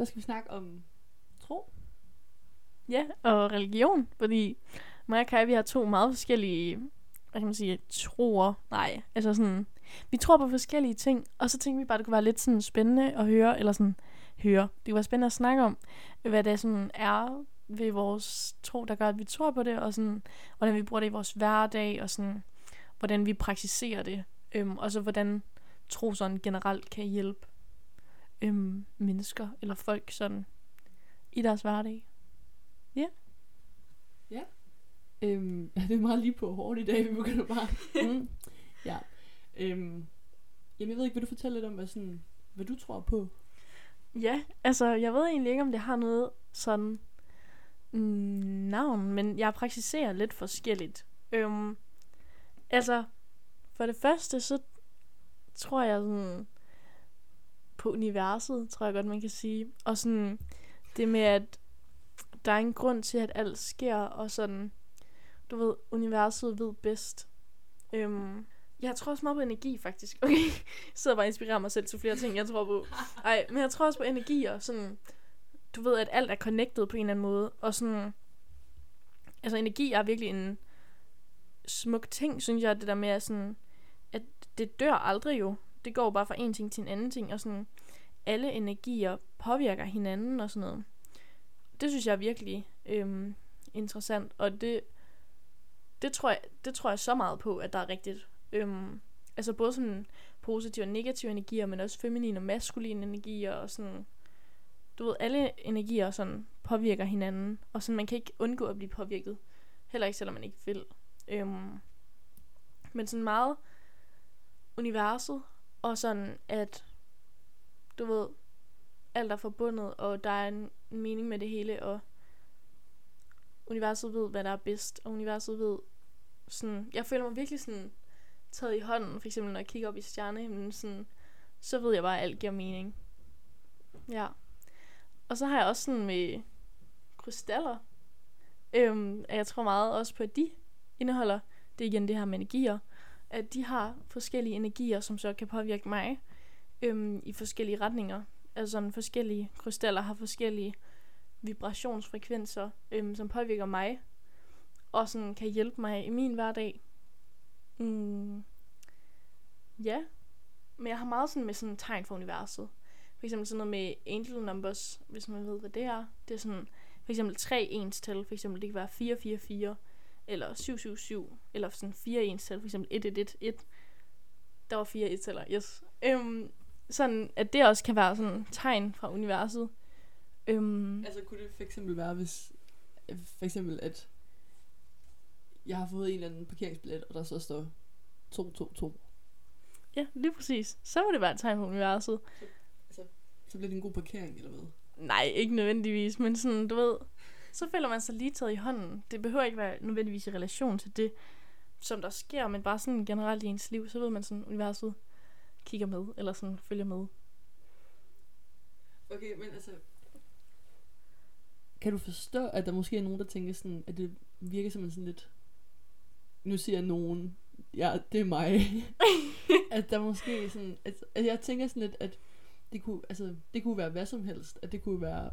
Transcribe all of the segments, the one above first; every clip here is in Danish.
der skal vi snakke om tro. Ja, og religion, fordi mig og Kai, vi har to meget forskellige, hvad kan man sige, troer. Nej, altså sådan, vi tror på forskellige ting, og så tænkte vi bare, det kunne være lidt sådan spændende at høre, eller sådan, høre. Det kunne være spændende at snakke om, hvad det sådan er ved vores tro, der gør, at vi tror på det, og sådan, hvordan vi bruger det i vores hverdag, og sådan, hvordan vi praktiserer det, øhm, og så hvordan tro sådan generelt kan hjælpe øhm, mennesker eller folk sådan i deres hverdag. Øhm, ja, det er meget lige på hårdt i dag, vi begynder bare. Mm. Ja. Øhm, jamen, jeg ved ikke, vil du fortælle lidt om, hvad, sådan, hvad du tror på? Ja, altså jeg ved egentlig ikke, om det har noget sådan mm, navn, men jeg praktiserer lidt forskelligt. Øhm, altså, for det første, så tror jeg sådan på universet, tror jeg godt, man kan sige. Og sådan det med, at der er en grund til, at alt sker, og sådan, du ved, universet ved bedst. Øhm, jeg tror også meget på energi, faktisk. Okay, jeg sidder bare og inspirerer mig selv til flere ting, jeg tror på. Ej, men jeg tror også på energi, og sådan, du ved, at alt er connected på en eller anden måde, og sådan, altså energi er virkelig en smuk ting, synes jeg, det der med, at sådan, at det dør aldrig jo. Det går bare fra en ting til en anden ting, og sådan, alle energier påvirker hinanden og sådan noget. Det synes jeg er virkelig øhm, interessant, og det, det, tror jeg, det tror jeg så meget på, at der er rigtigt. Øhm, altså både sådan positive og negative energier, men også feminine og maskuline energier, og sådan, du ved, alle energier sådan påvirker hinanden, og sådan, man kan ikke undgå at blive påvirket, heller ikke selvom man ikke vil. Øhm, men sådan meget universet, og sådan, at du ved, alt er forbundet, og der er en, mening med det hele, og universet ved, hvad der er bedst, og universet ved, sådan, jeg føler mig virkelig sådan taget i hånden, for eksempel når jeg kigger op i stjernehimlen, sådan, så ved jeg bare, at alt giver mening. Ja. Og så har jeg også sådan med krystaller, øhm, at jeg tror meget også på, at de indeholder, det er igen det her med energier, at de har forskellige energier, som så kan påvirke mig øhm, i forskellige retninger. Altså sådan forskellige krystaller har forskellige vibrationsfrekvenser, øhm, som påvirker mig, og sådan kan hjælpe mig i min hverdag. Mm, ja, men jeg har meget sådan med sådan tegn for universet. For eksempel sådan noget med angel numbers, hvis man ved, hvad det er. Det er sådan, for eksempel tre ens tal, for eksempel det kan være 444, eller 777, eller sådan fire ens tal, for eksempel 1111. Der var fire et taler, yes. Øhm, sådan, at det også kan være sådan tegn fra universet. Øhm, Altså, kunne det for eksempel være, hvis for eksempel, at jeg har fået en eller anden parkeringsbillet, og der så står 222. ja, lige præcis. Så må det være et tegn fra universet. Så bliver det en god parkering, eller hvad? Nej, ikke nødvendigvis, men sådan, du ved, så føler man sig lige taget i hånden. Det behøver ikke være nødvendigvis i relation til det, som der sker, men bare sådan generelt i ens liv, så ved man sådan, universet kigger med, eller sådan følger med. Okay, men altså... Kan du forstå, at der måske er nogen, der tænker sådan, at det virker som sådan lidt... Nu siger nogen. Ja, det er mig. at der måske sådan... At, at jeg tænker sådan lidt, at det kunne, altså, det kunne være hvad som helst. At det kunne være,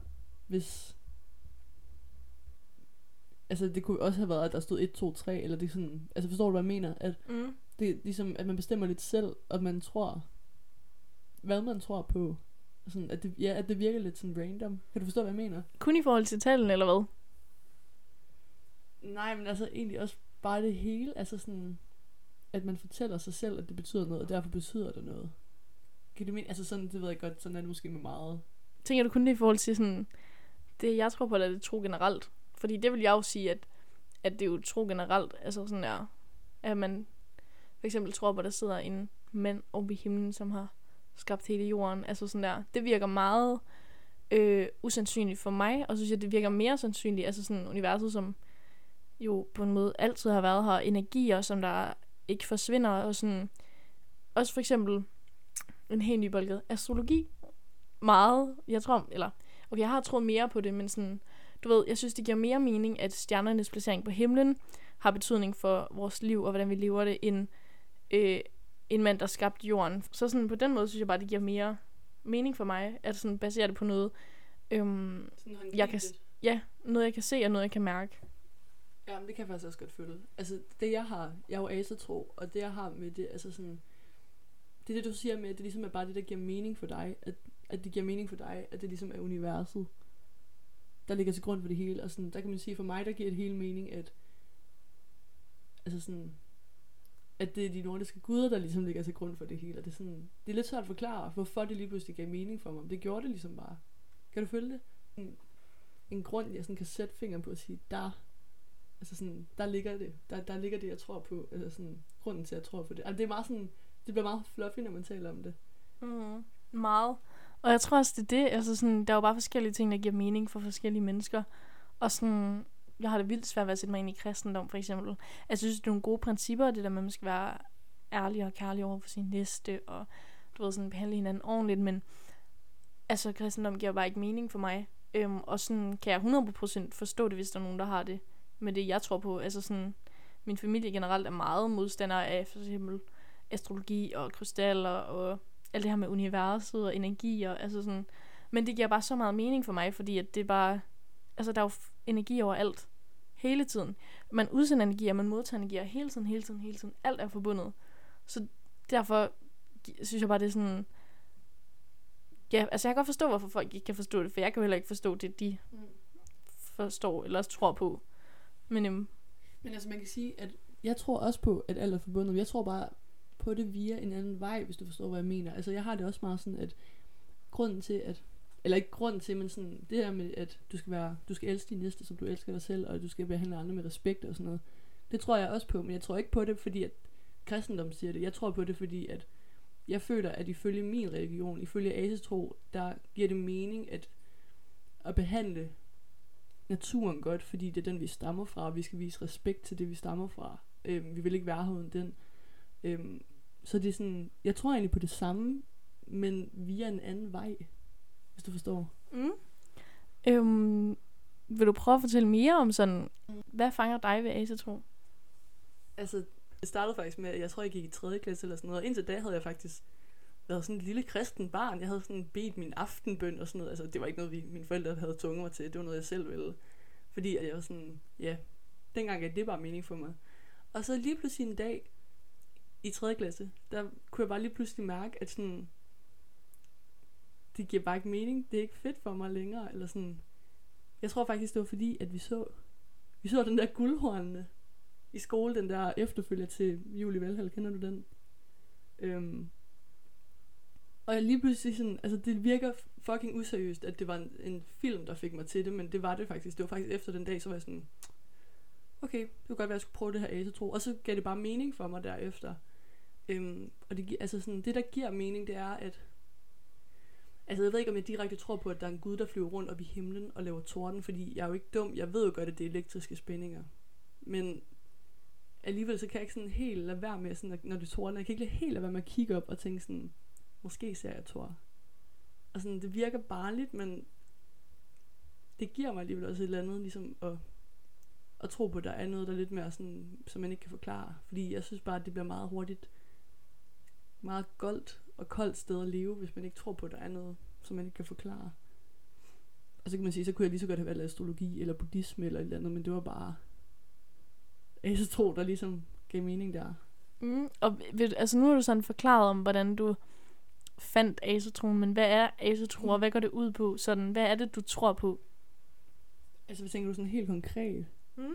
hvis... Altså, det kunne også have været, at der stod 1, 2, 3, eller det er sådan... Altså, forstår du, hvad jeg mener? At Mm. det er ligesom, at man bestemmer lidt selv, og man tror, hvad man tror på. Sådan, at det, ja, at det virker lidt sådan random. Kan du forstå, hvad jeg mener? Kun i forhold til tallene, eller hvad? Nej, men altså egentlig også bare det hele. Altså sådan, at man fortæller sig selv, at det betyder noget, og derfor betyder det noget. Kan du mene? Altså sådan, det ved jeg godt, sådan er det måske med meget. Tænker du kun det i forhold til sådan, det jeg tror på, eller det tro generelt? Fordi det vil jeg jo sige, at, at det er jo tro generelt, altså sådan der, at man for eksempel tror på, at der sidder en mand oppe i himlen, som har skabt hele jorden. Altså sådan der, det virker meget øh, usandsynligt for mig, og så synes jeg, det virker mere sandsynligt, altså sådan universet, som jo på en måde altid har været her, energier, som der ikke forsvinder, og sådan, også for eksempel en helt nybolket astrologi, meget, jeg tror, eller, okay, jeg har troet mere på det, men sådan, du ved, jeg synes, det giver mere mening, at stjernernes placering på himlen har betydning for vores liv, og hvordan vi lever det, end øh, en mand, der skabte jorden. Så sådan på den måde synes jeg bare, det giver mere mening for mig, at sådan basere det på noget, øhm, Sådan Jeg kan ja, noget jeg kan se og noget jeg kan mærke. Ja, men det kan jeg faktisk også godt føle. Altså, det jeg har, jeg er jo asetro, og det jeg har med det, altså sådan, det er det, du siger med, at det ligesom er bare det, der giver mening for dig, at, at det giver mening for dig, at det ligesom er universet, der ligger til grund for det hele, og sådan, der kan man sige, for mig, der giver det hele mening, at, altså sådan, at det er de nordiske guder, der ligesom ligger til grund for det hele, og det er sådan, det er lidt svært at forklare, hvorfor det lige pludselig gav mening for mig, men det gjorde det ligesom bare. Kan du følge det? En, en grund, jeg sådan kan sætte fingeren på og sige, der Altså sådan, der ligger det. Der, der ligger det, jeg tror på. Altså sådan, grunden til, at jeg tror på det. Altså det er meget sådan, det bliver meget fluffy, når man taler om det. Mm, meget. Og jeg tror også, det er det. Altså sådan, der er jo bare forskellige ting, der giver mening for forskellige mennesker. Og sådan, jeg har det vildt svært ved at sætte mig ind i kristendom, for eksempel. Jeg synes, det er nogle gode principper, det der med, at man skal være ærlig og kærlig over for sin næste, og du ved, sådan behandle hinanden ordentligt, men altså, kristendom giver bare ikke mening for mig. Øhm, og sådan kan jeg 100% forstå det, hvis der er nogen, der har det med det, jeg tror på. Altså sådan, min familie generelt er meget modstander af for eksempel astrologi og krystaller og alt det her med universet og energier. Altså sådan, men det giver bare så meget mening for mig, fordi at det er bare, altså der er jo energi over alt. Hele tiden. Man udsender energi, og man modtager energi, hele tiden, hele tiden, hele tiden. Alt er forbundet. Så derfor synes jeg bare, det er sådan... Ja, altså jeg kan godt forstå, hvorfor folk ikke kan forstå det, for jeg kan heller ikke forstå det, de mm. forstår eller tror på. Men, øhm, Men altså man kan sige, at jeg tror også på, at alt er forbundet. Jeg tror bare på det via en anden vej, hvis du forstår, hvad jeg mener. Altså jeg har det også meget sådan, at grunden til, at eller ikke grund til, men sådan det her med, at du skal være, du skal elske din næste, som du elsker dig selv, og du skal behandle andre med respekt og sådan noget. Det tror jeg også på, men jeg tror ikke på det, fordi at kristendom siger det. Jeg tror på det, fordi at jeg føler, at ifølge min religion, ifølge Asetro, der giver det mening at, at behandle naturen godt, fordi det er den, vi stammer fra, og vi skal vise respekt til det, vi stammer fra. Øhm, vi vil ikke være her uden den. Øhm, så det er sådan, jeg tror egentlig på det samme, men via en anden vej, hvis du forstår. Mm. Øhm, vil du prøve at fortælle mere om sådan, hvad fanger dig ved asetro? Altså, det startede faktisk med, at jeg tror, jeg gik i 3. klasse eller sådan noget. Indtil da havde jeg faktisk været sådan et lille kristen barn. Jeg havde sådan bedt min aftenbøn og sådan noget. Altså, det var ikke noget, vi, mine forældre havde tvunget mig til. Det var noget, jeg selv ville. Fordi at jeg var sådan, ja, dengang gav det bare mening for mig. Og så lige pludselig en dag, i 3. klasse, der kunne jeg bare lige pludselig mærke, at sådan, det giver bare ikke mening. Det er ikke fedt for mig længere. Eller sådan, jeg tror faktisk, det var fordi, at vi så, vi så den der guldhornene i skole, den der efterfølger til Julie Valhall. Kender du den? Øhm, og jeg lige pludselig sådan, altså det virker fucking useriøst, at det var en, en film, der fik mig til det, men det var det faktisk. Det var faktisk efter den dag, så var jeg sådan, okay, det kunne godt være, at jeg skulle prøve det her asetro. Og så gav det bare mening for mig derefter. Øhm, og det, altså sådan, det, der giver mening, det er, at Altså jeg ved ikke, om jeg direkte tror på, at der er en gud, der flyver rundt op i himlen og laver torden, fordi jeg er jo ikke dum. Jeg ved jo godt, at det er elektriske spændinger. Men alligevel så kan jeg ikke sådan helt lade være med, sådan, når det tordner, jeg kan ikke helt lade være med at kigge op og tænke sådan, måske ser jeg Thor. Og sådan, det virker barnligt, men det giver mig alligevel også et eller andet, ligesom at, at tro på, at der er noget, der er lidt mere sådan, som man ikke kan forklare. Fordi jeg synes bare, at det bliver meget hurtigt, meget goldt og koldt sted at leve, hvis man ikke tror på, at der er noget, som man ikke kan forklare. Og så kan man sige, så kunne jeg lige så godt have valgt astrologi eller buddhisme eller et eller andet, men det var bare tro, der ligesom gav mening der. Mm, og ved, altså nu har du sådan forklaret om, hvordan du fandt asetroen, men hvad er asetro, og hvad går det ud på? Sådan, hvad er det, du tror på? Altså, hvad tænker du sådan helt konkret? Mm.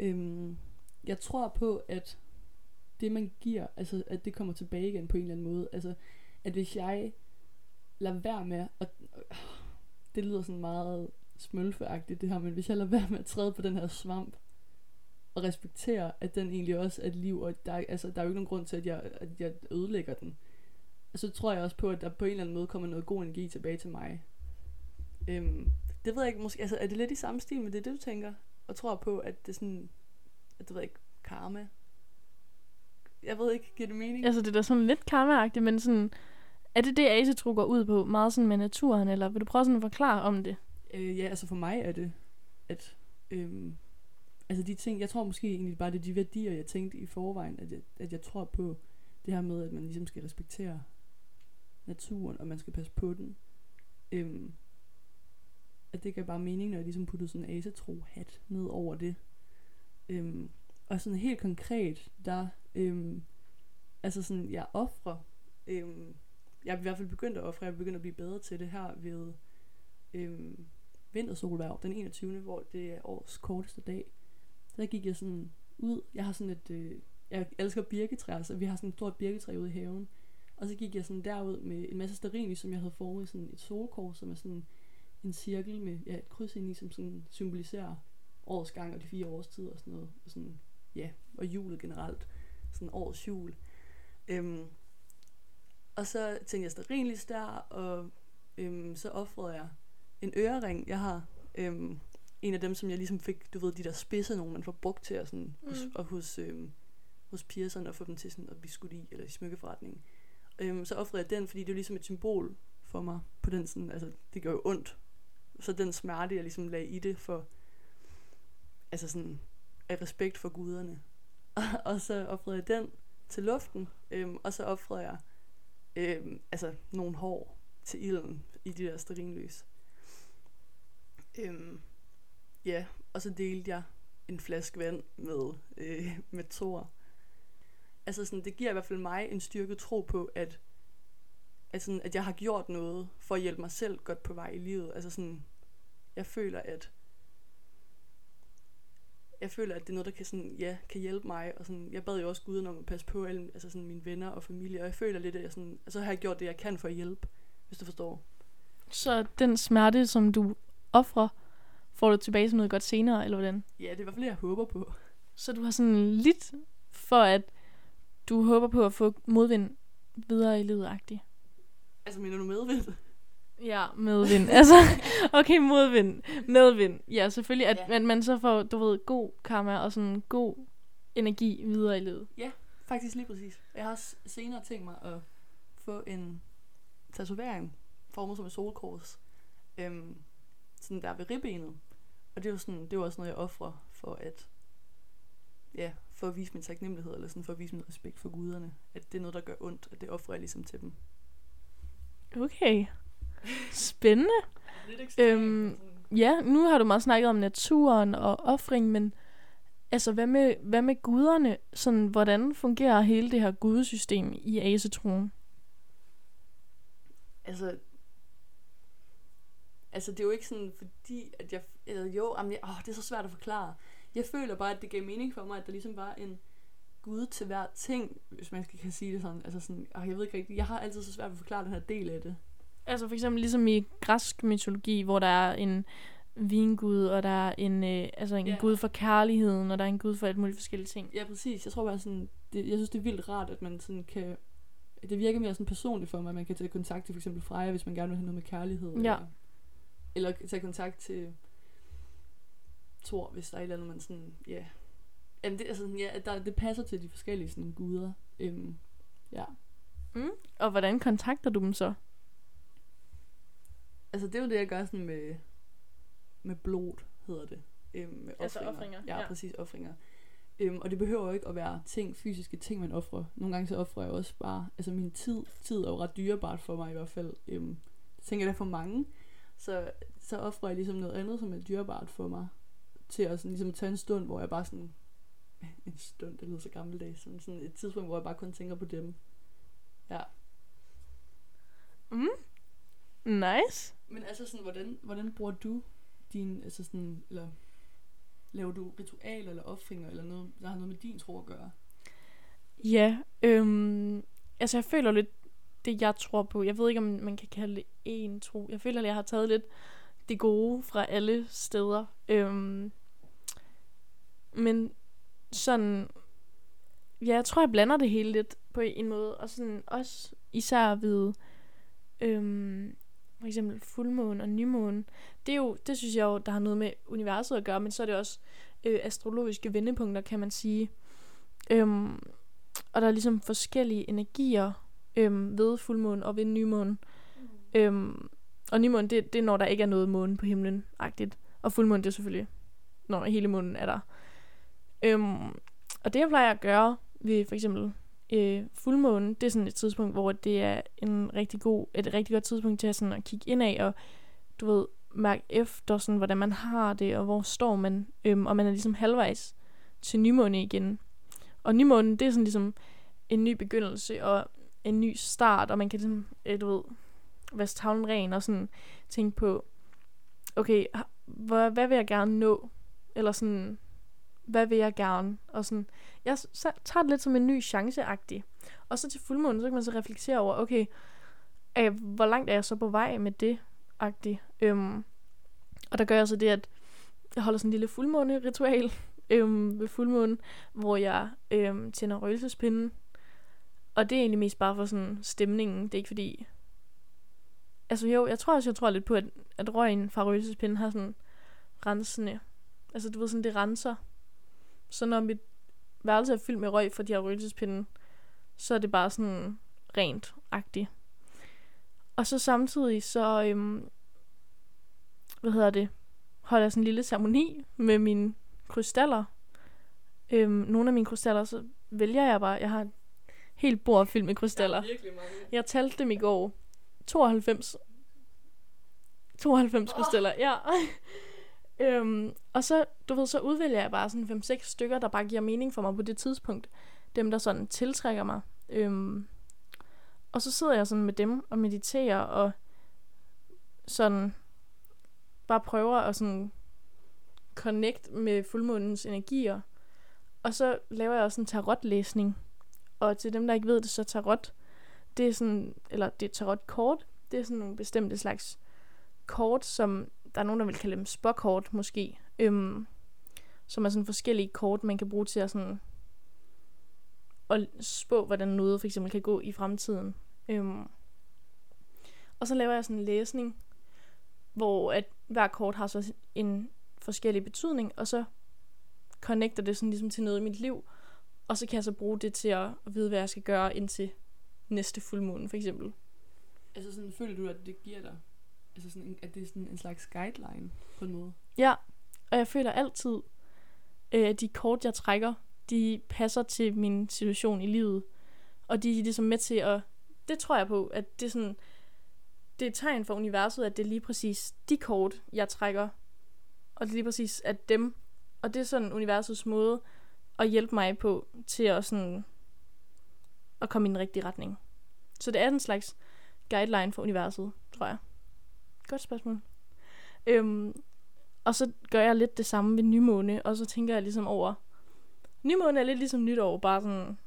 Øhm, jeg tror på, at det, man giver, altså, at det kommer tilbage igen på en eller anden måde. Altså, at hvis jeg lader være med, og øh, det lyder sådan meget smølfeagtigt det her, men hvis jeg lader være med at træde på den her svamp, og respektere, at den egentlig også er et liv, og der, altså, der er jo ikke nogen grund til, at jeg, at jeg ødelægger den. Så tror jeg også på, at der på en eller anden måde kommer noget god energi tilbage til mig. Øhm, det ved jeg ikke, måske, altså er det lidt i samme stil med det, det du tænker? Og tror på, at det er sådan, at det ved jeg ikke, karma? Jeg ved ikke, giver det mening? Altså det er da sådan lidt karma men sådan, er det det, asetro går ud på? Meget sådan med naturen, eller vil du prøve sådan at forklare om det? Øh, ja, altså for mig er det, at øhm, altså de ting, jeg tror måske egentlig bare, det er de værdier, jeg tænkte i forvejen, at jeg, at jeg tror på, det her med, at man ligesom skal respektere naturen, og man skal passe på den. Øhm, at det gav bare mening, når jeg ligesom puttede sådan en asetro hat ned over det. Øhm, og sådan helt konkret, der, øhm, altså sådan, jeg offrer, øhm, jeg er i hvert fald begyndt at ofre, jeg er begyndt at blive bedre til det her ved øhm, vintersolværv den 21. hvor det er årets korteste dag. Der gik jeg sådan ud, jeg har sådan et, øh, jeg elsker birketræer, så vi har sådan et stort birketræ ude i haven. Og så gik jeg sådan derud med en masse stearinlys, som jeg havde formet i sådan et solkors, som er sådan en cirkel med ja, et kryds ind i, som sådan symboliserer årets gang og de fire årstider og sådan noget. Og sådan, ja, og julet generelt. Sådan årets jul. Øhm, og så tænkte jeg stearinlys der, og øhm, så offrede jeg en ørering, jeg har. Øhm, en af dem, som jeg ligesom fik, du ved, de der spidse nogen, man får brugt til at sådan, mm. hos, og hos, øhm, hos Pearson og få dem til sådan at blive skudt i, eller i smykkeforretningen. Øhm, så offrede jeg den, fordi det er ligesom et symbol for mig på den sådan, altså det gør jo ondt. Så den smerte, jeg ligesom lagde i det for, altså sådan, af respekt for guderne. og så offrede jeg den til luften, øhm, og så offrede jeg øhm, altså nogle hår til ilden i de der sterinlys. Øhm, ja, og så delte jeg en flaske vand med, øh, med Thor. Altså sådan, det giver i hvert fald mig en styrke tro på, at, at, sådan, at jeg har gjort noget for at hjælpe mig selv godt på vej i livet. Altså sådan, jeg føler, at jeg føler, at det er noget, der kan, sådan, ja, kan hjælpe mig. Og sådan, jeg bad jo også Gud om at passe på alle altså sådan, mine venner og familie. Og jeg føler lidt, at jeg sådan, altså, har jeg gjort det, jeg kan for at hjælpe, hvis du forstår. Så den smerte, som du offrer, får du tilbage som noget godt senere, eller hvordan? Ja, det er i hvert fald det, jeg håber på. Så du har sådan lidt for, at du håber på at få modvind videre i livet -agtigt. Altså, mener du medvind? Ja, medvind. altså, okay, modvind. Medvind. Ja, selvfølgelig. At Ja. man, man så får, du ved, god karma og sådan god energi videre i livet. Ja, faktisk lige præcis. Jeg har også senere tænkt mig at få en tatovering formet som et solkors. Øhm, sådan der ved ribbenet. Og det er jo sådan, det er jo også noget, jeg offrer for at, ja, for at vise min taknemmelighed, eller sådan for at vise min respekt for guderne. At det er noget, der gør ondt, at det offrer jeg ligesom til dem. Okay. Spændende. Lidt Øhm, Ja, nu har du meget snakket om naturen og offring, men altså, hvad med, hvad med guderne? Sådan, hvordan fungerer hele det her gudesystem i asetroen? Altså, altså det er jo ikke sådan, fordi at jeg, eller jo, jamen, jeg, åh, det er så svært at forklare. Jeg føler bare, at det gav mening for mig, at der ligesom var en gud til hver ting, hvis man skal kan sige det sådan. Altså sådan, åh, jeg ved ikke rigtigt, jeg har altid så svært ved at forklare den her del af det. Altså for eksempel ligesom i græsk mytologi, hvor der er en vingud, og der er en, øh, altså en Ja. gud for kærligheden, og der er en gud for alt muligt forskellige ting. Ja, præcis. Jeg tror bare sådan, det, jeg synes, det er vildt rart, at man sådan kan, det virker mere sådan personligt for mig, at man kan tage kontakt til for eksempel Freja, hvis man gerne vil have noget med kærlighed. Ja. Eller, eller tage kontakt til Thor, hvis der er et eller andet, man sådan, ja. Jamen, det, altså, ja, der, det passer til de forskellige sådan, guder. Øhm, ja. Mm. Og hvordan kontakter du dem så? Altså, det er jo det, jeg gør sådan med, med blod, hedder det. Øhm, med Altså offringer. ofringer, Ja, ja. præcis, offringer. Øhm, og det behøver jo ikke at være ting, fysiske ting, man offrer. Nogle gange så offrer jeg også bare, altså min tid, tid er jo ret dyrebart for mig i hvert fald. Øhm, det tænker jeg, det er for mange. Så, så offrer jeg ligesom noget andet, som er dyrebart for mig. Til at sådan, ligesom tage en stund, hvor jeg bare sådan, en stund, det lyder så gammeldags, men sådan et tidspunkt, hvor jeg bare kun tænker på dem. Ja. Mm. Nice. Men altså sådan, hvordan, hvordan bruger du din, altså sådan, eller laver du ritualer eller offringer, eller noget, der har noget med din tro at gøre? Ja, øhm, altså jeg føler lidt det, jeg tror på. Jeg ved ikke, om man kan kalde det en tro. Jeg føler, at jeg har taget lidt det gode fra alle steder. Øhm, men sådan, ja, jeg tror, jeg blander det hele lidt på en måde. Og sådan også især ved, øhm, for eksempel fuldmåne og nymåne. Det, er jo, det synes jeg jo, der har noget med universet at gøre, men så er det også øh, astrologiske vendepunkter, kan man sige. Øhm, og der er ligesom forskellige energier øhm, ved fuldmåne og ved nymåne. Mm. Øhm, og nymåne, det, det er, når der ikke er noget måne på himlen, agtigt. Og fuldmåne, det er selvfølgelig, når hele månen er der. Øhm, og det, jeg plejer at gøre ved for eksempel øh, fuldmånen, det er sådan et tidspunkt, hvor det er en rigtig god, et rigtig godt tidspunkt til at, sådan at kigge ind af og du ved, mærke efter, sådan, hvordan man har det, og hvor står man, øhm, og man er ligesom halvvejs til nymåne igen. Og nymånen, det er sådan ligesom en ny begyndelse, og en ny start, og man kan ligesom, øh, du ved, vaske tavlen ren, og sådan tænke på, okay, hvad, hvad vil jeg gerne nå? Eller sådan, hvad vil jeg gerne? Og sådan, jeg så, tager det lidt som en ny chance -agtig. Og så til fuldmånen, så kan man så reflektere over, okay, øh, hvor langt er jeg så på vej med det? -agtig. Øhm, og der gør jeg så det, at jeg holder sådan en lille fuldmåne-ritual øhm, ved fuldmånen, hvor jeg øhm, tænder røgelsespinden. Og det er egentlig mest bare for sådan stemningen. Det er ikke fordi... Altså jo, jeg tror også, jeg tror lidt på, at, at røgen fra røgelsespinden har sådan rensende. Altså du ved sådan, det renser. Så når mit værelse er fyldt med røg fra de her røgelsespinde, så er det bare sådan rent-agtigt. Og så samtidig så, øhm, hvad hedder det, holder jeg sådan en lille ceremoni med mine krystaller. Øhm, nogle af mine krystaller, så vælger jeg bare, jeg har et helt bord fyldt med krystaller. Jeg talte dem i går. 92. 92 Åh. krystaller, ja øhm, og så, du ved, så udvælger jeg bare sådan 5-6 stykker, der bare giver mening for mig på det tidspunkt. Dem, der sådan tiltrækker mig. Øhm, og så sidder jeg sådan med dem og mediterer og sådan bare prøver at sådan connect med fuldmånens energier. Og så laver jeg også en tarotlæsning. Og til dem, der ikke ved det, så tarot, det er sådan, eller det er tarotkort, det er sådan nogle bestemte slags kort, som der er nogen, der vil kalde dem spåkort måske, øhm, som er sådan forskellige kort, man kan bruge til at sådan at spå, hvordan noget for eksempel kan gå i fremtiden. Øhm. Og så laver jeg sådan en læsning, hvor at hver kort har så en forskellig betydning, og så connecter det sådan ligesom til noget i mit liv, og så kan jeg så bruge det til at vide, hvad jeg skal gøre indtil næste fuldmåne, for eksempel. Altså sådan, føler du, at det giver dig, altså sådan, at det er sådan en slags guideline på en måde? Ja, og jeg føler altid, øh, at de kort, jeg trækker, de passer til min situation i livet. Og de er ligesom med til at... Det tror jeg på, at det er sådan... Det er et tegn for universet, at det er lige præcis de kort, jeg trækker. Og det er lige præcis at dem. Og det er sådan universets måde at hjælpe mig på til at sådan... At komme i den rigtige retning. Så det er en slags guideline for universet, tror jeg. Godt spørgsmål. Øhm, og så gør jeg lidt det samme ved nymåne, og så tænker jeg ligesom over... Nymåne er lidt ligesom nytår, bare sådan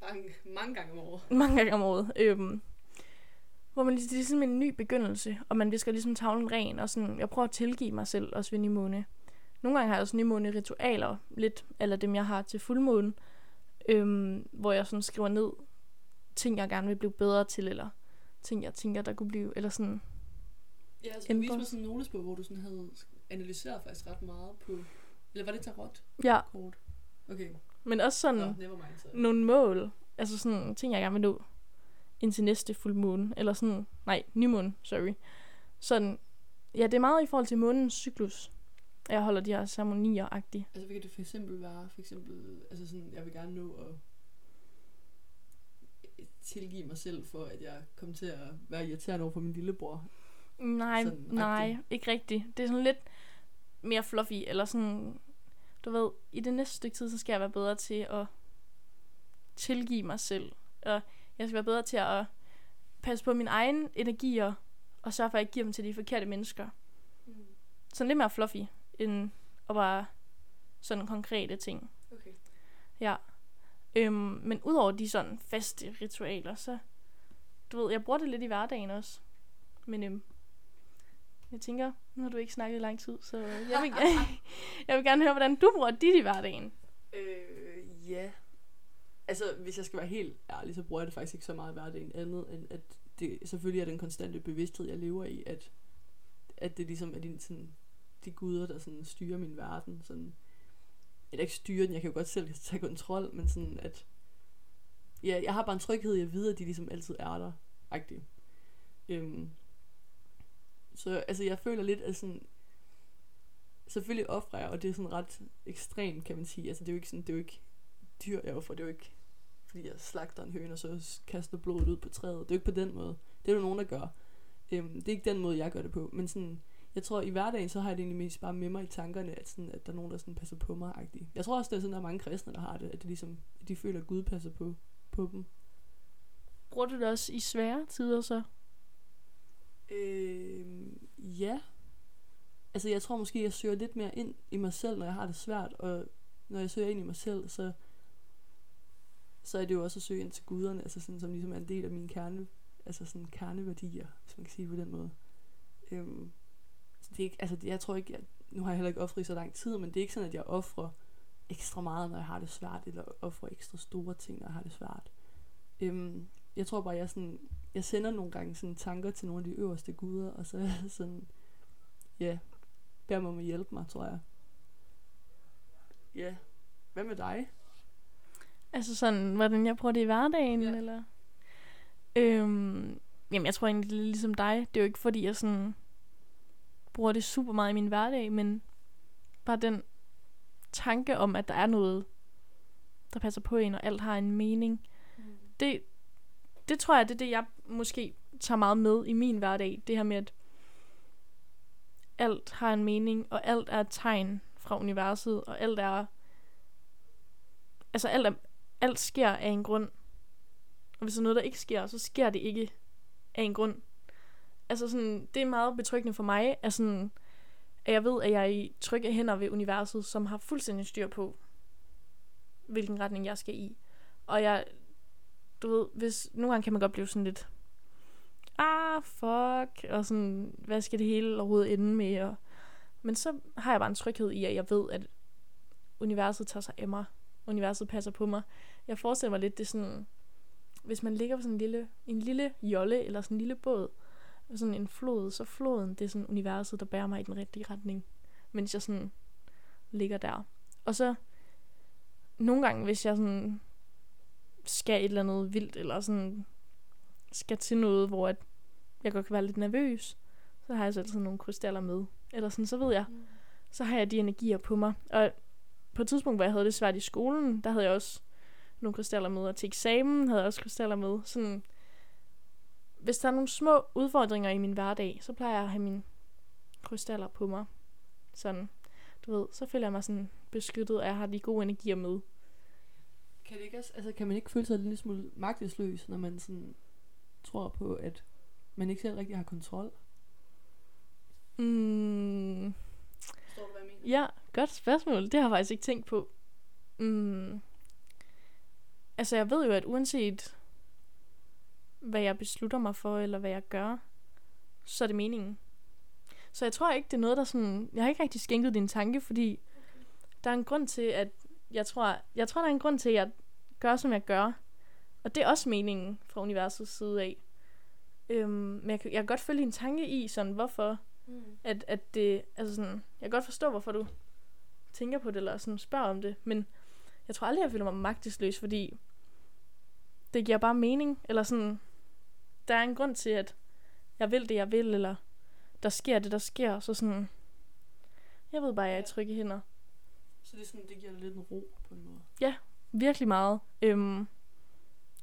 Mange, mange gange om året. mange gange om året. Øhm, hvor man ligesom, det er ligesom en ny begyndelse, og man visker ligesom tavlen ren, og sådan, jeg prøver at tilgive mig selv også ved nymåne. Nogle gange har jeg også nymåne ritualer, lidt eller dem jeg har til fuldmåne, øhm, hvor jeg sådan skriver ned ting, jeg gerne vil blive bedre til, eller ting, jeg tænker, der kunne blive, eller sådan, Ja, altså du viste Ændre. mig sådan en notesbog, hvor du sådan havde analyseret faktisk ret meget på... Eller var det tarot-kort? ja, Okay. men også sådan, Nå, mind. Så. nogle mål, altså sådan ting, jeg gerne vil nå indtil næste fuldmåne, eller sådan, nej, nymåne, sorry. Sådan, ja, det er meget i forhold til månens cyklus, jeg holder de her ceremonier-agtige. Altså, hvad kan det for eksempel være? For eksempel, altså sådan, jeg vil gerne nå at tilgive mig selv for, at jeg kom til at være irriterende over for min lillebror. Nej, Sådan nej, ikke rigtigt. Det er sådan lidt mere fluffy, eller sådan, du ved, i det næste stykke tid, så skal jeg være bedre til at tilgive mig selv. Og jeg skal være bedre til at passe på mine egne energier, og sørge for, at jeg ikke giver dem til de forkerte mennesker. Mm. Sådan lidt mere fluffy, end at bare sådan konkrete ting. Okay. Ja. Øhm, men udover de sådan faste ritualer, så... Du ved, jeg bruger det lidt i hverdagen også. Men øhm, jeg tænker, nu har du ikke snakket i lang tid, så jeg vil, jeg vil gerne høre, hvordan du bruger dit i hverdagen. Øh, ja. Altså, hvis jeg skal være helt ærlig, så bruger jeg det faktisk ikke så meget i hverdagen andet, end at det selvfølgelig er den konstante bevidsthed, jeg lever i, at, at det ligesom er din, sådan, de guder, der sådan styrer min verden. Sådan, eller ikke styrer den, jeg kan jo godt selv tage kontrol, men sådan at, ja, jeg har bare en tryghed i at vide, at de ligesom altid er der, agtigt. Øhm, så altså, jeg føler lidt, at sådan, selvfølgelig offrer jeg, og det er sådan ret ekstremt, kan man sige. Altså, det er jo ikke sådan, det er jo ikke dyr, jeg offrer, det er jo ikke fordi jeg slagter en høne, og så kaster blodet ud på træet. Det er jo ikke på den måde. Det er jo nogen, der gør. Øhm, det er ikke den måde, jeg gør det på. Men sådan, jeg tror, i hverdagen, så har jeg det egentlig mest bare med mig i tankerne, at, sådan, at der er nogen, der sådan passer på mig. -agtig. Jeg tror også, det er sådan, der er mange kristne, der har det, at de, ligesom, at de føler, at Gud passer på, på dem. Bruger du det også i svære tider så? Øhm, ja. Altså, jeg tror måske, jeg søger lidt mere ind i mig selv, når jeg har det svært, og når jeg søger ind i mig selv, så, så er det jo også at søge ind til guderne, altså sådan, som ligesom er en del af mine kerne, altså sådan kerneværdier, hvis man kan sige det på den måde. Øhm, så det er ikke, altså, jeg tror ikke, jeg, nu har jeg heller ikke offret i så lang tid, men det er ikke sådan, at jeg offrer ekstra meget, når jeg har det svært, eller offrer ekstra store ting, når jeg har det svært. Øhm, jeg tror bare, jeg sådan, jeg sender nogle gange sådan tanker til nogle af de øverste guder, og så sådan, ja, beder mig om at hjælpe mig, tror jeg. Ja. Hvad med dig? Altså sådan, hvordan jeg bruger det i hverdagen, Ja. eller? Øhm, jamen, jeg tror egentlig, det er ligesom dig. Det er jo ikke, fordi jeg sådan bruger det super meget i min hverdag, men bare den tanke om, at der er noget, der passer på en, og alt har en mening. Det, det tror jeg, det er det, jeg måske tager meget med i min hverdag. Det her med, at alt har en mening, og alt er et tegn fra universet, og alt er... Altså, alt, er, alt sker af en grund. Og hvis der er noget, der ikke sker, så sker det ikke af en grund. Altså sådan, det er meget betryggende for mig, at, sådan, at jeg ved, at jeg er i trygge hænder ved universet, som har fuldstændig styr på, hvilken retning jeg skal i. Og jeg, du ved, hvis, nogle gange kan man godt blive sådan lidt, ah, fuck, og sådan, hvad skal det hele overhovedet ende med? Og, men så har jeg bare en tryghed i, at jeg ved, at universet tager sig af mig. Universet passer på mig. Jeg forestiller mig lidt, det er sådan, hvis man ligger på sådan en lille, en lille jolle, eller sådan en lille båd, og sådan en flod, så floden, det er sådan universet, der bærer mig i den rigtige retning, mens jeg sådan ligger der. Og så, nogle gange, hvis jeg sådan skal et eller andet vildt, eller sådan skal til noget, hvor at jeg godt kan være lidt nervøs, så har jeg så altid nogle krystaller med. Eller sådan, så ved jeg, så har jeg de energier på mig. Og på et tidspunkt, hvor jeg havde det svært i skolen, der havde jeg også nogle krystaller med, og til eksamen havde jeg også krystaller med. Sådan, hvis der er nogle små udfordringer i min hverdag, så plejer jeg at have mine krystaller på mig. Sådan, du ved, så føler jeg mig sådan beskyttet, og jeg har de gode energier med. Kan, det ikke også, altså, kan man ikke føle sig en lille smule magtesløs, når man sådan tror på, at man ikke selv rigtig har kontrol? Mm, Forstår du, hvad jeg mener? ja, godt spørgsmål. Det har jeg faktisk ikke tænkt på. Mm, altså, jeg ved jo, at uanset hvad jeg beslutter mig for, eller hvad jeg gør, så er det meningen. Så jeg tror ikke, det er noget, der sådan... Jeg har ikke rigtig skænket din tanke, fordi der er en grund til, at jeg tror, jeg tror, der er en grund til, at jeg gør, som jeg gør. Og det er også meningen fra universets side af. Øhm, men jeg, kan- jeg kan godt følge din tanke i, sådan, hvorfor Mm. at, at det, altså sådan, jeg kan godt forstå, hvorfor du tænker på det, eller sådan spørger om det, men jeg tror aldrig, jeg føler mig magtesløs, fordi det giver bare mening, eller sådan, der er en grund til, at jeg vil det, jeg vil, eller der sker det, der sker, så sådan, jeg ved bare, at jeg er i trygge hænder. Så det, er sådan, det giver dig lidt en ro på en måde. Virkelig meget. Øhm,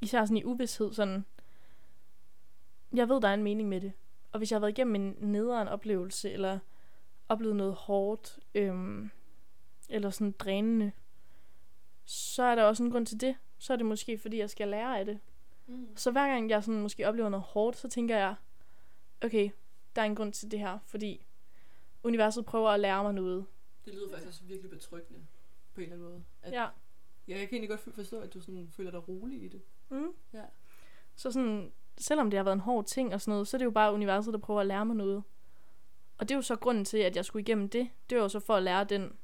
især sådan i uvidshed, sådan, jeg ved, der er en mening med det. Og hvis jeg har været igennem en nederen oplevelse, eller oplevet noget hårdt, øhm, eller sådan drænende, så er der også en grund til det. Så er det måske, fordi jeg skal lære af det. Mm. Så hver gang jeg sådan måske oplever noget hårdt, så tænker jeg, okay, der er en grund til det her, fordi universet prøver at lære mig noget. Det lyder faktisk også virkelig betryggende, på en eller anden måde. At, Ja. ja. Jeg kan egentlig godt forstå, at du sådan føler dig rolig i det. Mm. Ja. Så sådan, selvom det har været en hård ting og sådan noget, så er det jo bare universet, der prøver at lære mig noget. Og det er jo så grunden til, at jeg skulle igennem det. Det var jo så for at lære den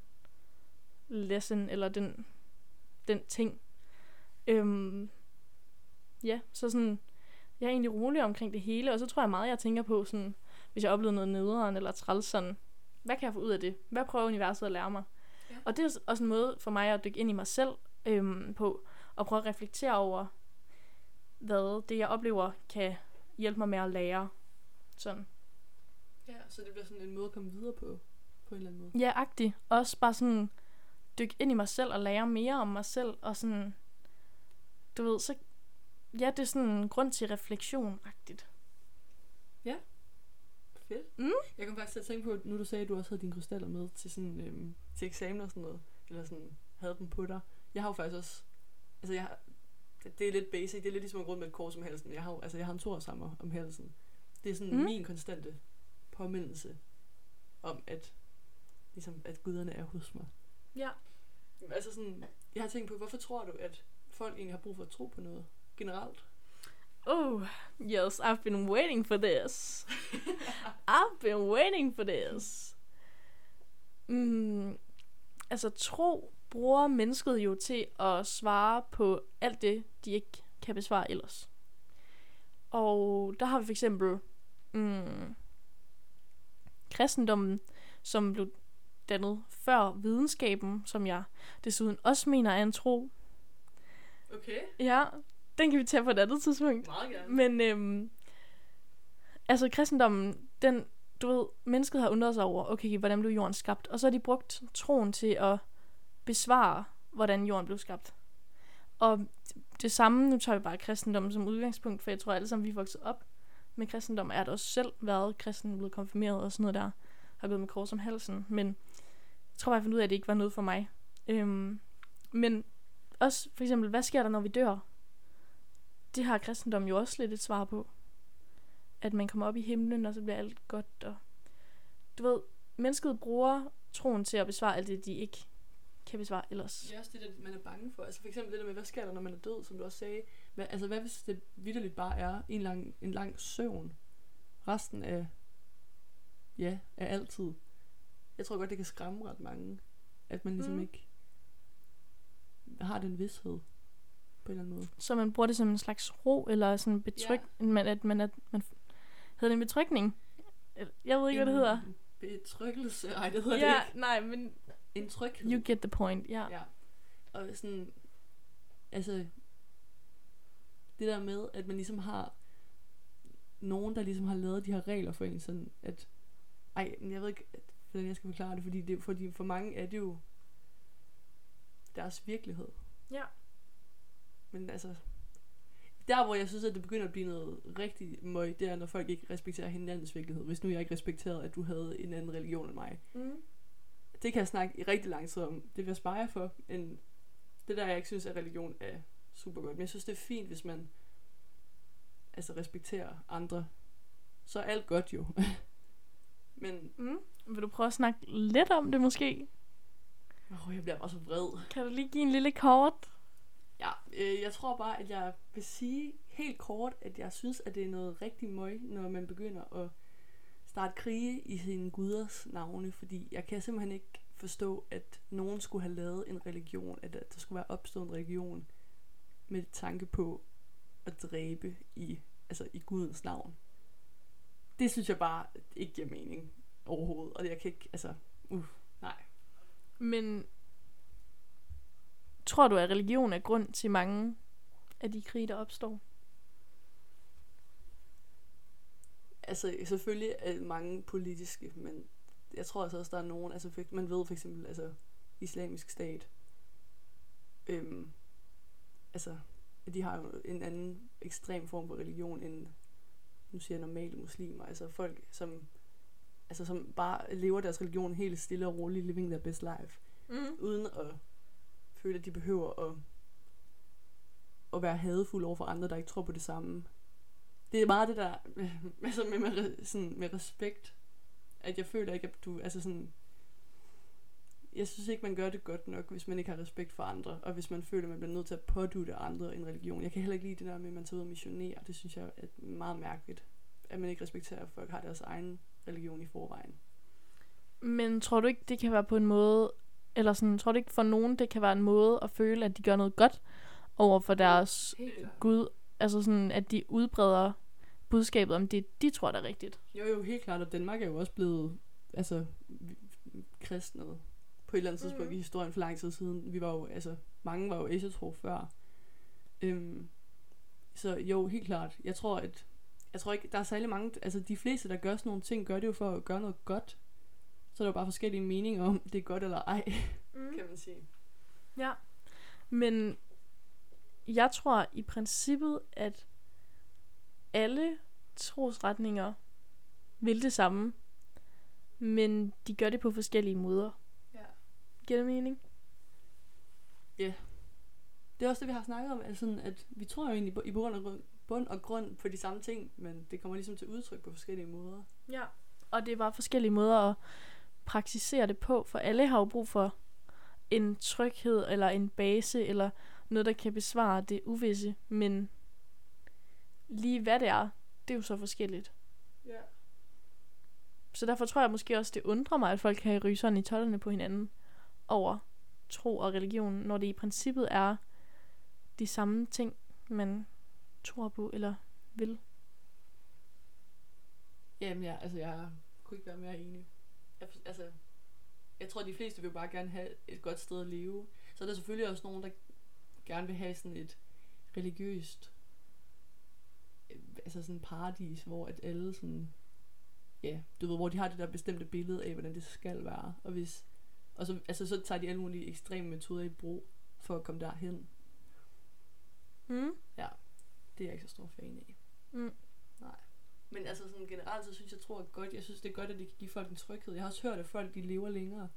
lesson, eller den, den ting. Øhm, ja, så sådan, jeg er egentlig rolig omkring det hele, og så tror jeg meget, jeg tænker på, sådan, hvis jeg oplever noget nederen eller træls, sådan, hvad kan jeg få ud af det? Hvad prøver universet at lære mig? Ja. Og det er også en måde for mig at dykke ind i mig selv øhm, på, og prøve at reflektere over, hvad det, jeg oplever, kan hjælpe mig med at lære. Sådan. Ja, så det bliver sådan en måde at komme videre på, på en eller anden måde. Ja, agtig. Også bare sådan dykke ind i mig selv og lære mere om mig selv, og sådan du ved, så... Ja, det er sådan en grund til refleksion-agtigt. Fedt. Mm. Jeg kom faktisk til at tænke på, nu du sagde, at du også havde dine krystaller med til, sådan, øhm, til eksamen og sådan noget. Eller sådan, havde dem på dig. Jeg har jo faktisk også... Altså, jeg har, det, er lidt basic. Det er lidt ligesom at gå rundt med et kors om halsen. Jeg har, jo- altså, jeg har en toersammer om halsen. Det er sådan mm. min konstante påmindelse om, at, ligesom, at guderne er hos mig. Ja. Altså sådan, jeg har tænkt på, hvorfor tror du, at folk egentlig har brug for at tro på noget generelt? Oh, yes, I've been waiting for this. I've been waiting for this. Mm, altså, tro bruger mennesket jo til at svare på alt det, de ikke kan besvare ellers. Og der har vi for eksempel mm, kristendommen, som blev dannet før videnskaben, som jeg desuden også mener er en tro. Okay, Ja, den kan vi tage på et andet tidspunkt. meget gerne. Men øhm, altså kristendommen, den, du ved, mennesket har undret sig over, okay, hvordan blev jorden skabt? Og så har de brugt troen til at besvare, hvordan jorden blev skabt. Og det samme, nu tager vi bare kristendommen som udgangspunkt, for jeg tror alle sammen, vi er vokset op med kristendom. Har da også selv været kristen, blevet konfirmeret og sådan noget der. Har gået med kors om halsen. Men jeg tror bare, jeg fandt ud af, at det ikke var noget for mig. Øhm, men også for eksempel, hvad sker der, når vi dør? Det har kristendom jo også lidt et svar på. At man kommer op i himlen, og så bliver alt godt. Og du ved, mennesket bruger troen til at besvare alt det, de ikke kan besvare ellers. Det er også det, der, man er bange for. Altså for eksempel det der med, hvad sker der, når man er død, som du også sagde. Hvad, altså hvad hvis det vidderligt bare er en lang, en lang søvn? Resten af, ja, af altid. Jeg tror godt, det kan skræmme ret mange. At man ligesom mm. ikke har den vidshed på en eller anden måde. Så man bruger det som en slags ro, eller sådan en betryk, ja. man, at man, at man, hedder det en betrykning? Jeg ved ikke, hvad det hedder. En Betryggelse. Ej, det hedder Ja, det ikke. nej, men En tryghed. you get the point, ja. Ja. Og sådan, altså, det der med, at man ligesom har nogen, der ligesom har lavet de her regler for en, sådan at, ej, men jeg ved ikke, hvordan jeg skal forklare det, fordi, det, fordi for mange er det jo deres virkelighed. Ja. Men altså, der hvor jeg synes, at det begynder at blive noget rigtig møg, det er, når folk ikke respekterer hinandens virkelighed. Hvis nu jeg ikke respekterede, at du havde en anden religion end mig, Mm. det kan jeg snakke i rigtig lang tid om. Det vil jeg spare jer for. Men det der, jeg ikke synes, at religion er super godt. Men jeg synes, det er fint, hvis man altså respekterer andre. Så er alt godt jo. men Mm. Vil du prøve at snakke lidt om det måske? åh, jeg bliver bare så vred. Kan du lige give en lille kort? Ja, øh, jeg tror bare, at jeg vil sige helt kort, at jeg synes, at det er noget rigtig møg, når man begynder at starte krige i sine guders navne. Fordi jeg kan simpelthen ikke forstå, at nogen skulle have lavet en religion, at der skulle være opstået en religion med tanke på at dræbe i, altså i Gudens navn. Det synes jeg bare ikke giver mening overhovedet. Og jeg kan ikke, altså, uh, nej. Men tror du, at religion er grund til mange af de krige, der opstår? Altså selvfølgelig er mange politiske, men jeg tror altså også, der er nogen, altså man ved for eksempel, altså islamisk stat, øhm, altså de har jo en anden ekstrem form for religion end, nu siger jeg normale muslimer, altså folk, som, altså som bare lever deres religion helt stille og roligt, living their best life, Mm. uden at føle, at de behøver at, at være hadefulde over for andre, der ikke tror på det samme. Det er meget det der, altså med, med, sådan, med respekt, at jeg føler ikke, at du, altså sådan, jeg synes ikke, man gør det godt nok, hvis man ikke har respekt for andre, og hvis man føler, at man bliver nødt til at pådute andre en religion. Jeg kan heller ikke lide det der med, at man tager ud og missionerer. Det synes jeg er meget mærkeligt, at man ikke respekterer, at folk har deres egen religion i forvejen. Men tror du ikke, det kan være på en måde, eller sådan, tror du ikke for nogen, det kan være en måde at føle, at de gør noget godt over for deres. Gud? Altså sådan, at de udbreder budskabet om det, de tror, der er rigtigt. Jo, jo, helt klart, og Danmark er jo også blevet altså, kristnet på et eller andet tidspunkt Mhm. i historien for lang tid siden. Vi var jo, altså, mange var jo asetro før. Øhm, så jo, helt klart. Jeg tror, at jeg tror ikke, der er særlig mange, altså de fleste, der gør sådan nogle ting, gør det jo for at gøre noget godt. Så er der jo bare forskellige meninger om, det er godt eller ej, Mm. kan man sige. Ja. Men jeg tror i princippet, at alle trosretninger vil det samme, men de gør det på forskellige måder. Ja. Giver det mening? Det er også det, vi har snakket om, altså sådan, at vi tror jo egentlig på- i bund og, grund, bund og grund på de samme ting, men det kommer ligesom til udtryk på forskellige måder. Ja. Og det er bare forskellige måder at praktisere det på, for alle har jo brug for en tryghed, eller en base, eller noget, der kan besvare det uvisse, men lige hvad det er, det er jo så forskelligt. Ja. Så derfor tror jeg måske også, det undrer mig, at folk kan ryge sådan i tollerne på hinanden over tro og religion, når det i princippet er de samme ting, man tror på eller vil. Jamen ja, altså jeg kunne ikke være mere enig. Jeg, altså, jeg tror, de fleste vil bare gerne have et godt sted at leve. Så er der selvfølgelig også nogen, der gerne vil have sådan et religiøst øh, altså sådan en paradis, hvor at alle sådan, ja, du ved, hvor de har det der bestemte billede af, hvordan det skal være. Og hvis, og så, altså, så tager de alle mulige ekstreme metoder i brug for at komme derhen. Mm. Det er jeg ikke så stor fan af. Mm. Nej. Men altså sådan generelt, så synes jeg, tror godt, jeg synes det er godt, at det kan give folk en tryghed. Jeg har også hørt, at folk de lever længere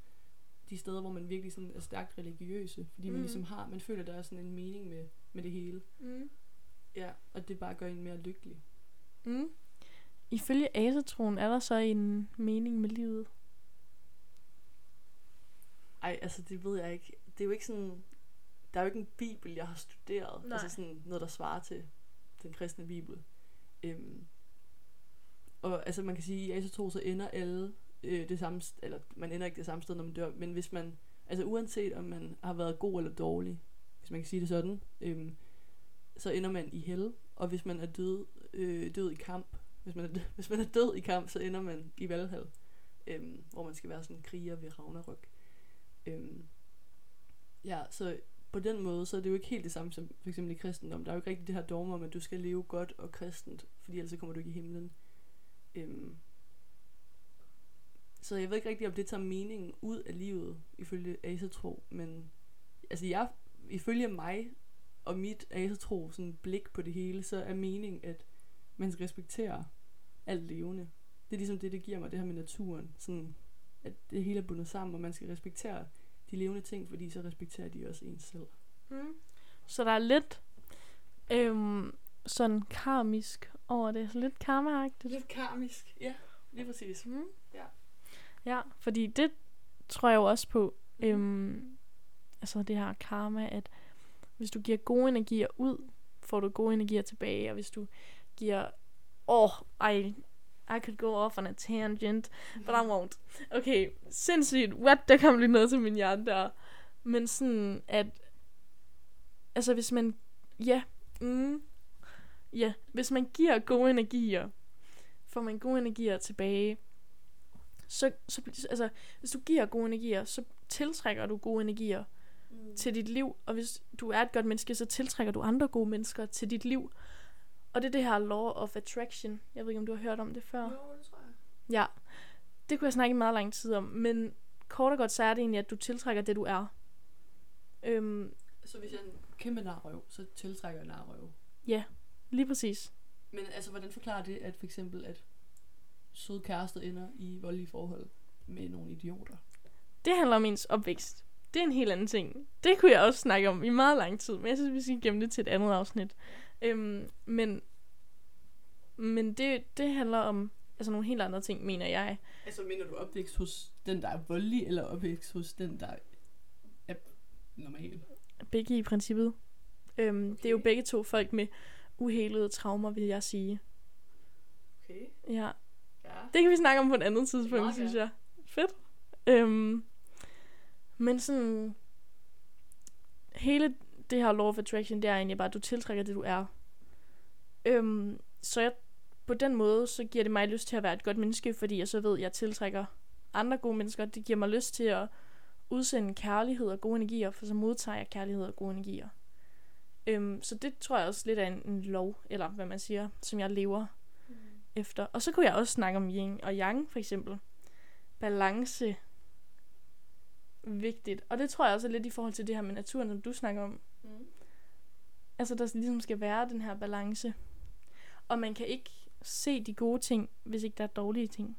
de steder, hvor man virkelig sådan er stærkt religiøse. Fordi mm. man ligesom har, man føler, der er sådan en mening med, med det hele. Mm. Ja, og det bare gør en mere lykkelig. Mm. Ifølge asetroen er der så en mening med livet. Ej, altså det ved jeg ikke. Det er jo ikke sådan, der er jo ikke en bibel, jeg har studeret. Nej. Altså sådan noget, der svarer til den kristne bibel. Øhm, og altså man kan sige, at i Asetro så ender alle øh, det samme, eller man ender ikke det samme sted, når man dør, men hvis man, altså uanset om man har været god eller dårlig, hvis man kan sige det sådan, øhm, så ender man i hel, og hvis man er død, øh, død i kamp, hvis man, er død, hvis man er død i kamp, så ender man i Valhall, øhm, hvor man skal være sådan en kriger ved Ragnarok. Øhm, ja, så på den måde, så er det jo ikke helt det samme som for eksempel i kristendom. Der er jo ikke rigtig det her dogme om, at du skal leve godt og kristent, fordi ellers så kommer du ikke i himlen. Øhm, så jeg ved ikke rigtig, om det tager meningen ud af livet, ifølge asetro, men altså jeg, ifølge mig og mit asetro sådan blik på det hele, så er meningen, at man skal respektere alt levende. Det er ligesom det, det giver mig, det her med naturen. Sådan, at det hele er bundet sammen, og man skal respektere de levende ting, fordi så respekterer de også ens selv. Mm. Så der er lidt øhm, sådan karmisk over det. Så lidt karma Lidt karmisk, ja, lige præcis. Mm. Ja. Ja, fordi det tror jeg jo også på. Øhm, altså det her karma, at hvis du giver gode energier ud, får du gode energier tilbage. Og hvis du giver... Åh, oh, I, I could go off on a tangent, but I won't. Okay, sindssygt. What? Der kom lige noget til min hjerne der. Men sådan, at... Altså hvis man... Ja, mm, ja, hvis man giver gode energier, får man gode energier tilbage. Så, så altså, hvis du giver gode energier, så tiltrækker du gode energier Mm. til dit liv. Og hvis du er et godt menneske, så tiltrækker du andre gode mennesker til dit liv. Og det er det her law of attraction. Jeg ved ikke, om du har hørt om det før. Jo, det tror jeg. Ja, det kunne jeg snakke i meget lang tid om. Men kort og godt, så er det egentlig, at du tiltrækker det, du er. Øhm, Så hvis jeg er en kæmpe narrøv, så tiltrækker jeg narrøv. Lige præcis. Men altså, hvordan forklarer det, at for eksempel, at søde kærester ender i voldelige forhold med nogle idioter? Det handler om ens opvækst. Det er en helt anden ting. Det kunne jeg også snakke om i meget lang tid, men jeg synes, vi skal gemme det til et andet afsnit. Øhm, men men det, det handler om altså nogle helt andre ting, mener jeg. Altså, mener du opvækst hos den, der er voldelig, eller opvækst hos den, der er normal? Begge i princippet. Øhm, okay. Det er jo begge to folk med uhelede traumer, vil jeg sige. Okay, Ja, ja. det kan vi snakke om på et andet tidspunkt, Meget synes jeg. Fedt. Øhm, men sådan, hele det her law of attraction, det er egentlig bare, at du tiltrækker det, du er. Øhm, så jeg, på den måde, så giver det mig lyst til at være et godt menneske, fordi jeg så ved, at jeg tiltrækker andre gode mennesker. Det giver mig lyst til at udsende kærlighed og gode energier, for så modtager jeg kærlighed og gode energier. Øhm, så det tror jeg også lidt er en, en lov, eller hvad man siger, som jeg lever efter. Og så kunne jeg også snakke om yin og yang, for eksempel. Balance. Vigtigt. Og det tror jeg også er lidt i forhold til det her med naturen, som du snakker om. Mm. Altså, der ligesom skal være den her balance. Og man kan ikke se de gode ting, hvis ikke der er dårlige ting.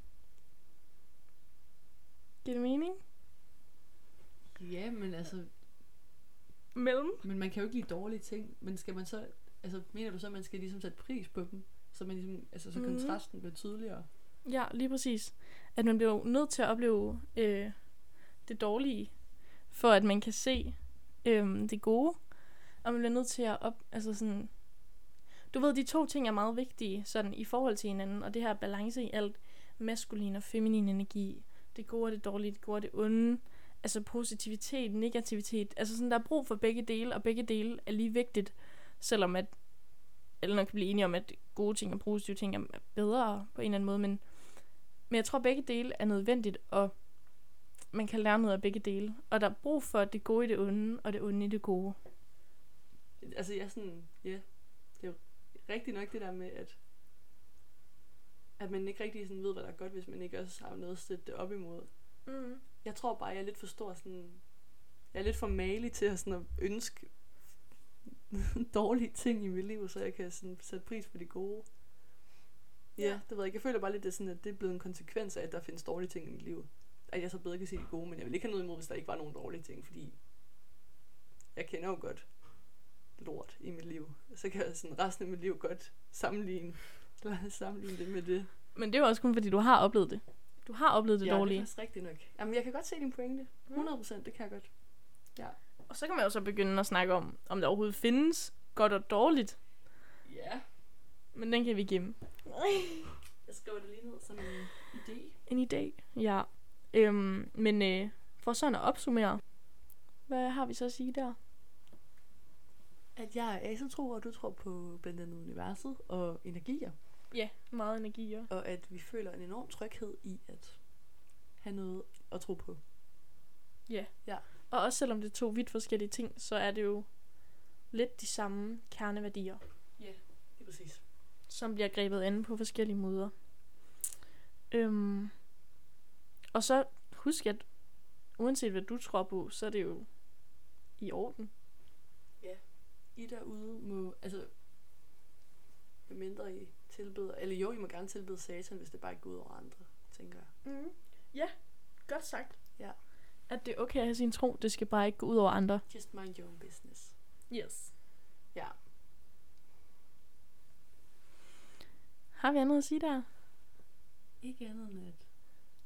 Giver det mening? Ja, men altså, Mellem? men man kan jo ikke lide dårlige ting. Men skal man så, altså mener du så, at man skal ligesom sætte pris på dem? Så man ligesom, altså så Mhm. kontrasten bliver tydeligere. Ja, lige præcis. At man bliver nødt til at opleve øh, det dårlige, for at man kan se øh, det gode. Og man bliver nødt til at op, altså sådan, du ved, de to ting er meget vigtige sådan i forhold til hinanden, og det her balance i alt, maskulin og feminin energi, det gode og det dårlige, det gode og det onde, altså positivitet, negativitet, altså sådan, der er brug for begge dele, og begge dele er lige vigtigt, selvom at alle nok kan blive enige om, at gode ting og positive ting er bedre på en eller anden måde, men, men jeg tror, at begge dele er nødvendigt, og man kan lære noget af begge dele. Og der er brug for det gode i det onde, og det onde i det gode. Altså jeg er sådan, ja, det er jo rigtigt nok det der med, at at man ikke rigtig sådan ved, hvad der er godt, hvis man ikke også har noget at sætte det op imod. Mm. Jeg tror bare, jeg er lidt for stor sådan... Jeg er lidt for malig til at, sådan at ønske dårlige ting i mit liv, så jeg kan sådan sætte pris på de gode. Ja, Ja. det ved jeg ikke. Jeg føler bare lidt, det sådan, at det er blevet en konsekvens af, at der findes dårlige ting i mit liv. At jeg så bedre kan se de gode, men jeg vil ikke have noget imod, hvis der ikke var nogen dårlige ting, fordi jeg kender jo godt lort i mit liv. Så kan jeg sådan resten af mit liv godt sammenligne, sammenligne det med det. Men det er jo også kun, fordi du har oplevet det. Du har oplevet det ja, det dårlige. er faktisk rigtigt nok. Jamen, jeg kan godt se din pointe. 100%, det kan jeg godt. Og så kan man jo så begynde at snakke om, om der overhovedet findes godt og dårligt. Ja. Men den kan vi gemme. Jeg skriver det lige ned som en idé. En idé, ja. Øhm, men øh, for sådan at opsummere, hvad har vi så at sige der? At jeg er asatro, og du tror på blandt andet universet og energier. Ja, meget energi, ja. Og at vi føler en enorm tryghed i at have noget at tro på. Og også selvom det er to vidt forskellige ting, så er det jo lidt de samme kerneværdier, Ja, det er præcis. som bliver grebet an på forskellige måder. Øhm, og så husk, at uanset hvad du tror på, så er det jo i orden. I derude må, altså, mindre I tilbeder, eller jo, I må gerne tilbede satan, hvis det bare ikke går ud over andre, tænker jeg. Mm. Ja, godt sagt. Ja. At det er okay at have sin tro, det skal bare ikke gå ud over andre. Just mind your own business. Yes. Ja. Har vi andet at sige der? Ikke andet end at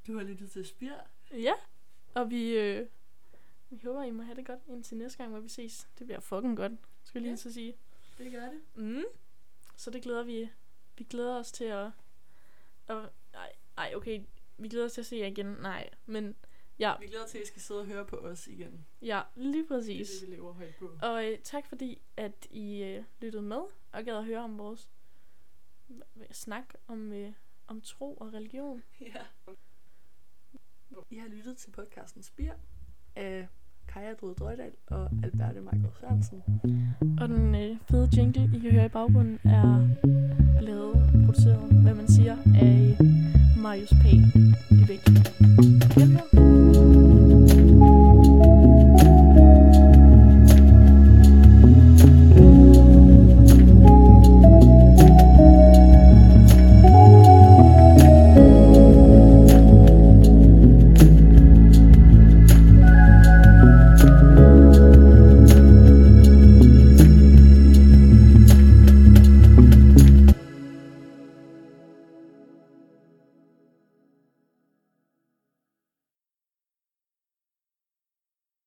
du har lyttet til Spir. Ja. Og vi, øh, vi håber, I må have det godt indtil næste gang, hvor vi ses. Det bliver fucking godt, skal jeg lige Ja. så sige. Det gør det. Mm. Så det glæder vi. Vi glæder os til at... at ej, ej, okay. Vi glæder os til at se jer igen. Nej, men ja, Vi glæder til, at I skal sidde og høre på os igen. ja lige Det er præcis. det, vi lever højt på. Og øh, tak fordi, at I øh, lyttede med og gad at høre om vores snak om, øh, om tro og religion. Ja. I har lyttet til podcasten Spir af Kaja Drud Drøjdal og Alberte Michael Sørensen. Og den øh, fede jingle, I kan høre i baggrunden, er lavet produceret, hvad man siger, af Marius P. i Vægt.